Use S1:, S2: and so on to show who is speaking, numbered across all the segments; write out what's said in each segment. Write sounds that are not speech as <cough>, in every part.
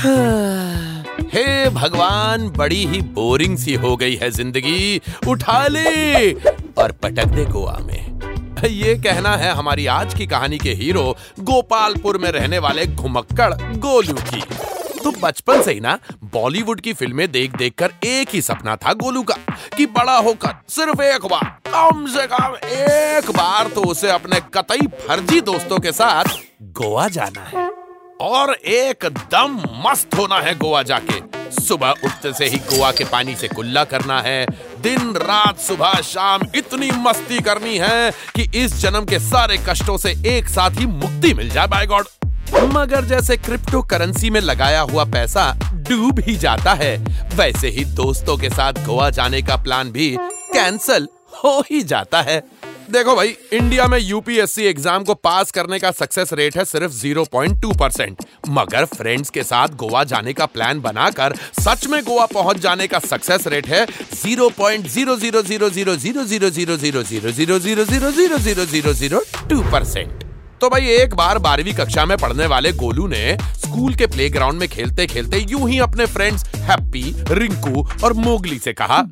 S1: <sighs>
S2: हे भगवान, बड़ी ही बोरिंग सी हो गई है ज़िंदगी। उठा ले और पटक दे गोवा में। ये कहना है हमारी आज की कहानी के हीरो, गोपालपुर में रहने वाले घुमक्कड़ गोलू की। तो बचपन से ही ना, बॉलीवुड की फ़िल्में देख देख कर एक ही सपना था गोलू का, कि बड़ा होकर सिर्फ़ एक बार, कम से कम एक बार तो उसे अपने कतई फर्जी दोस्तों के साथ गोवा जाना है। और एकदम मस्त होना है गोवा जाके। सुबह उठते से ही गोवा के पानी से कुल्ला करना है। दिन, रात, सुबह, शाम इतनी मस्ती करनी है कि इस जन्म के सारे कष्टों से एक साथ ही मुक्ति मिल जाए बाय गॉड मगर जैसे क्रिप्टो करेंसी में लगाया हुआ पैसा डूब ही जाता है, वैसे ही दोस्तों के साथ गोवा जाने का प्लान भी कैंसल हो ही जाता है। देखो भाई इंडिया में यूपीएससी एग्ज़ाम को पास करने का सक्सेस रेट है सिर्फ़ 0.2 परसेंट मगर फ्रेंड्स के साथ गोवा जाने का प्लान बनाकर सच में गोवा पहुँच जाने का सक्सेस रेट है 0.00000000000000002 परसेंट तो भाई एक बार बारहवीं कक्षा में पढ़ने वाले गोलू ने स्कूल के प्लेग्राउंड में खेलते खेलते यूँ ही अपने फ्रेंड्स हैप्पी रिंकू और मोगली से कहा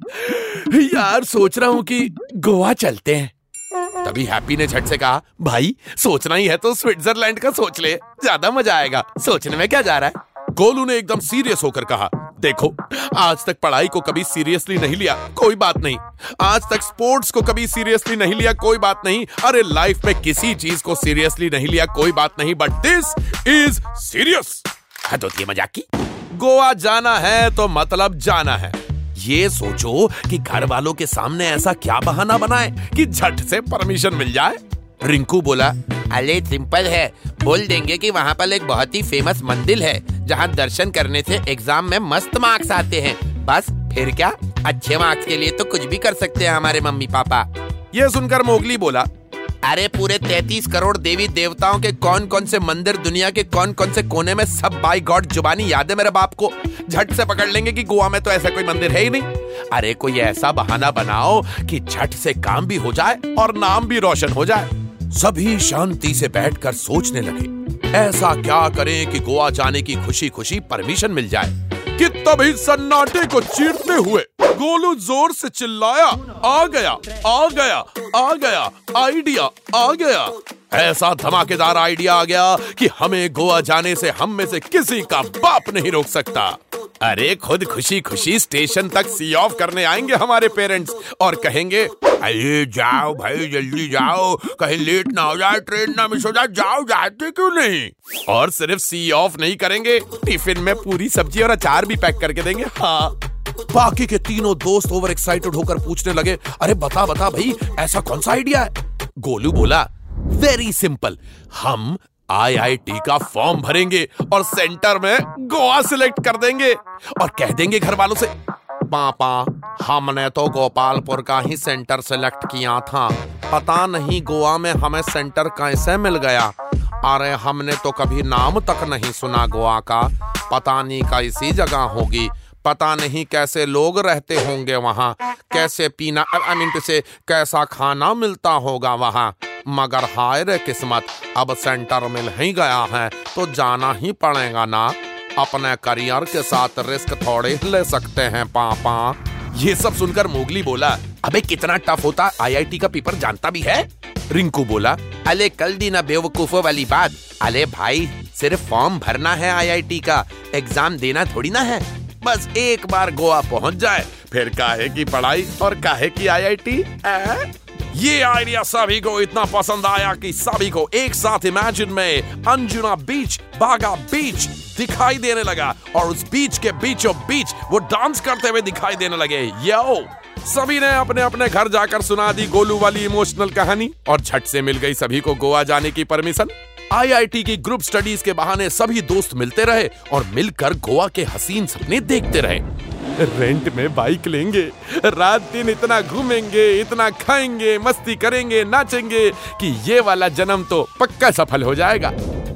S2: यार सोच रहा हूँ कि गोवा चलते हैं तभी हैप्पी ने झट से कहा, भाई, सोचना ही है तो स्विट्जरलैंड का सोच ले। ज़्यादा मज़ा आएगा। सोचने में क्या जा रहा है? गोलू ने एकदम सीरियस होकर कहा, देखो, आज तक पढ़ाई को कभी सीरियसली नहीं लिया, कोई बात नहीं। आज तक स्पोर्ट्स को कभी सीरियसली नहीं लिया, कोई बात नहीं। अरे लाइफ में किसी चीज़ को सीरियसली नहीं लिया, कोई बात नहीं बट दिस इज़ सीरियस हद मज़ाक की। गोवा जाना है तो मतलब जाना है। ये सोचो कि घर वालों के सामने ऐसा क्या बहाना बनाए कि झट से परमिशन मिल जाए। रिंकू बोला,
S3: अरे, सिंपल है। बोल देंगे कि वहाँ पर एक बहुत ही फ़ेमस मंदिर है, जहाँ दर्शन करने से एग्ज़ाम में मस्त मार्क्स आते हैं। बस, फिर क्या? अच्छे मार्क्स के लिए तो कुछ भी कर सकते हैं हमारे मम्मी पापा
S2: ये सुनकर मोगली बोला
S3: अरे पूरे तैतीस करोड़ देवी देवताओं के कौन कौन से मंदिर दुनिया के कौन कौन से कोने में सब बाई गॉड जुबानी याद है मेरे बाप को झट से पकड़ लेंगे कि गोवा में तो ऐसा कोई मंदिर है ही नहीं। अरे कोई ऐसा बहाना बनाओ कि झट से काम भी हो जाए और नाम भी रोशन हो जाए। सभी शांति से बैठकर सोचने लगे, ऐसा क्या करें कि गोवा जाने की खुशी खुशी परमिशन मिल जाए। कि तभी सन्नाटे को चीरते हुए। गोलू ज़ोर से चिल्लाया, आ गया आ गया आ गया, आइडिया, आ गया। ऐसा धमाकेदार आइडिया आ गया कि हमें गोवा जाने से हम में से किसी का बाप नहीं रोक सकता। अरे, खुद खुशी खुशी स्टेशन तक सी ऑफ़ करने आएँगे हमारे पेरेंट्स और कहेंगे, अरे, जाओ भाई, जल्दी जाओ, कहीं लेट ना हो जाए, ट्रेन ना मिस हो जाए, जाओ, जाते क्यों नहीं? और सिर्फ़ सी ऑफ़ नहीं करेंगे, टिफ़िन में पूरी सब्ज़ी और अचार भी पैक करके देंगे। हाँ। बाकी के तीनों दोस्त ओवर एक्साइटेड होकर पूछने लगे, अरे, बता बता भाई, ऐसा कौन सा आइडिया है? गोलू बोला वेरी सिंपल हम आईआईटी का फॉर्म भरेंगे और सेंटर में गोवा सिलेक्ट कर देंगे और कह देंगे घर वालों से, पापा, हमने तो गोपालपुर का ही सेंटर सिलेक्ट किया था। पता नहीं गोवा में हमें सेंटर कैसे मिल गया। अरे, हमने तो कभी नाम तक नहीं सुना गोवा का। पता नहीं कैसी जगह होगी। पता नहीं कैसे लोग रहते होंगे वहाँ, कैसे पीना आई मीन से कैसा खाना मिलता होगा वहाँ। मगर हाय रे किस्मत, अब सेंटर मिल ही गया है तो जाना ही पड़ेगा ना। अपने करियर के साथ रिस्क थोड़े ले सकते हैं, पापा। ये सब सुनकर मोगली बोला, अबे कितना टफ होता आईआईटी का पेपर जानता भी है? रिंकू बोला, अले कल दी ना बेवकूफों वाली बात। अले भाई, सिर्फ़ फॉर्म भरना है आईआईटी का, एग्ज़ाम देना थोड़ी ना है?
S2: बस एक बार गोवा पहुँच जाए। फिर काहे की पढ़ाई और काहे की आईआईटी ये आइडिया सभी को इतना पसंद आया कि सभी को एक साथ इमेजिन में अंजुना बीच बागा बीच दिखाई देने लगा और उस बीच के बीचों बीच वो डांस करते हुए दिखाई देने लगे। यो सभी ने अपने अपने घर जाकर सुना दी गोलू वाली इमोशनल कहानी और झट से मिल गई सभी को गोवा जाने की परमिशन आईआईटी की ग्रुप स्टडीज़ के बहाने सभी दोस्त मिलते रहे और मिलकर गोवा के हसीन सपने देखते रहे। रेंट में बाइक लेंगे, रात दिन इतना घूमेंगे, इतना खाएँगे, मस्ती करेंगे, नाचेंगे कि ये वाला जन्म तो पक्का सफल हो जाएगा।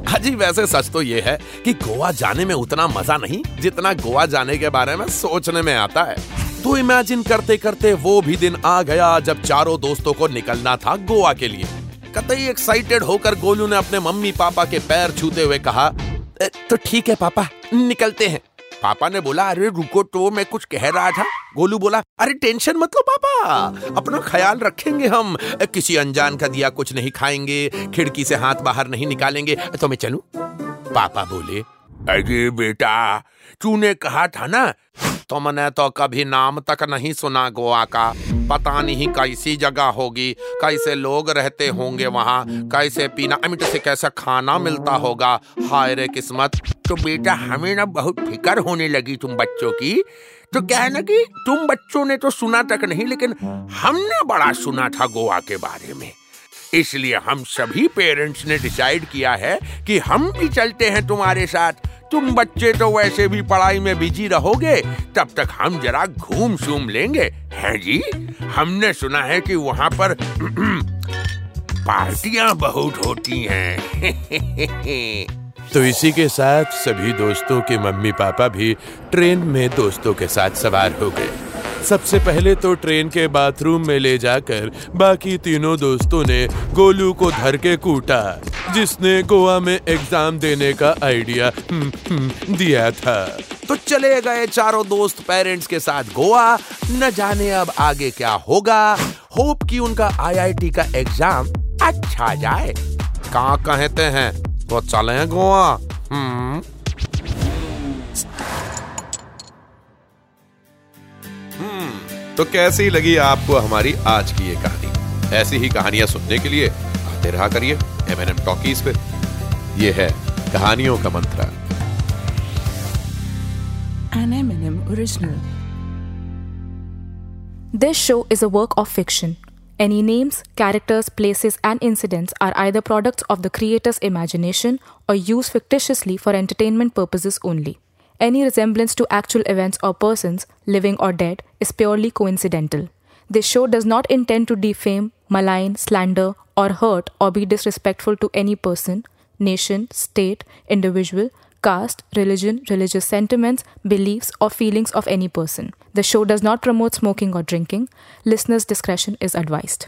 S2: हाजी वैसे सच तो ये है कि गोवा जाने में उतना मज़ा नहीं जितना गोवा जाने के बारे में सोचने में आता है। तो इमेजिन करते करते वो भी दिन आ गया जब चारों दोस्तों को निकलना था गोवा के लिए। कतई एक्साइटेड होकर गोलू ने अपने मम्मी पापा के पैर छूते हुए कहा तो ठीक है पापा, निकलते हैं। पापा ने बोला, अरे, रुको तो मैं कुछ कह रहा था। गोलू बोला, अरे, टेंशन मत लो पापा, अपना ख्याल रखेंगे हम। किसी अनजान का दिया कुछ नहीं खाएँगे, खिड़की से हाथ बाहर नहीं निकालेंगे तो मैं चलूँ? पापा बोले, अरे, बेटा, तूने कहा था ना तुमने तो कभी नाम तक नहीं सुना गोवा का। पता नहीं कैसी जगह होगी, कैसे लोग रहते होंगे वहाँ, कैसे पीना अमिट से कैसा खाना मिलता होगा। हाय रे किस्मत तो बेटा हमें ना बहुत फिकर होने लगी तुम बच्चों की। तो क्या है ना कि तुम बच्चों ने तो सुना तक नहीं, लेकिन हमने बड़ा सुना था गोवा के बारे में। इसलिए हम सभी पेरेंट्स ने डिसाइड किया है कि हम भी चलते हैं तुम्हारे साथ। तुम बच्चे तो वैसे भी पढ़ाई में बिज़ी रहोगे, तब तक हम जरा घूम शूम लेंगे, हैं जी? हमने सुना है कि वहाँ पर <clears throat> पार्टियाँ बहुत होती हैं। <laughs>
S3: तो इसी के साथ सभी दोस्तों के मम्मी पापा भी ट्रेन में दोस्तों के साथ सवार हो गए। सबसे पहले तो ट्रेन के बाथरूम में ले जाकर बाकी तीनों दोस्तों ने गोलू को धर के कूटा। जिसने गोवा में एग्ज़ाम देने का आइडिया हम्म, हम्म, दिया था।
S2: तो चले गए चारों दोस्त पेरेंट्स के साथ गोवा। न जाने अब आगे क्या होगा। होप कि उनका आईआईटी का एग्ज़ाम अच्छा जाए। कहा कहते हैं? तो चले गोवा। हम्म।
S3: हम्म तो कैसी लगी आपको हमारी आज की ये कहानी? ऐसी ही कहानियाँ सुनने के लिए आते रहा करिए। एम एन एम टॉकीज पे ये है कहानियों का मंत्र
S1: M&M original.
S4: This show is a work of fiction. Any names, characters, places, and incidents are either products of the creator's imagination or used fictitiously for entertainment purposes only. Any resemblance to actual events or persons, living or dead, is purely coincidental. This show does not intend to defame, malign, slander, or hurt or be disrespectful to any person, nation, state, individual, caste, religion, religious sentiments, beliefs, or feelings of any person. The show does not promote smoking or drinking. Listeners' discretion is advised.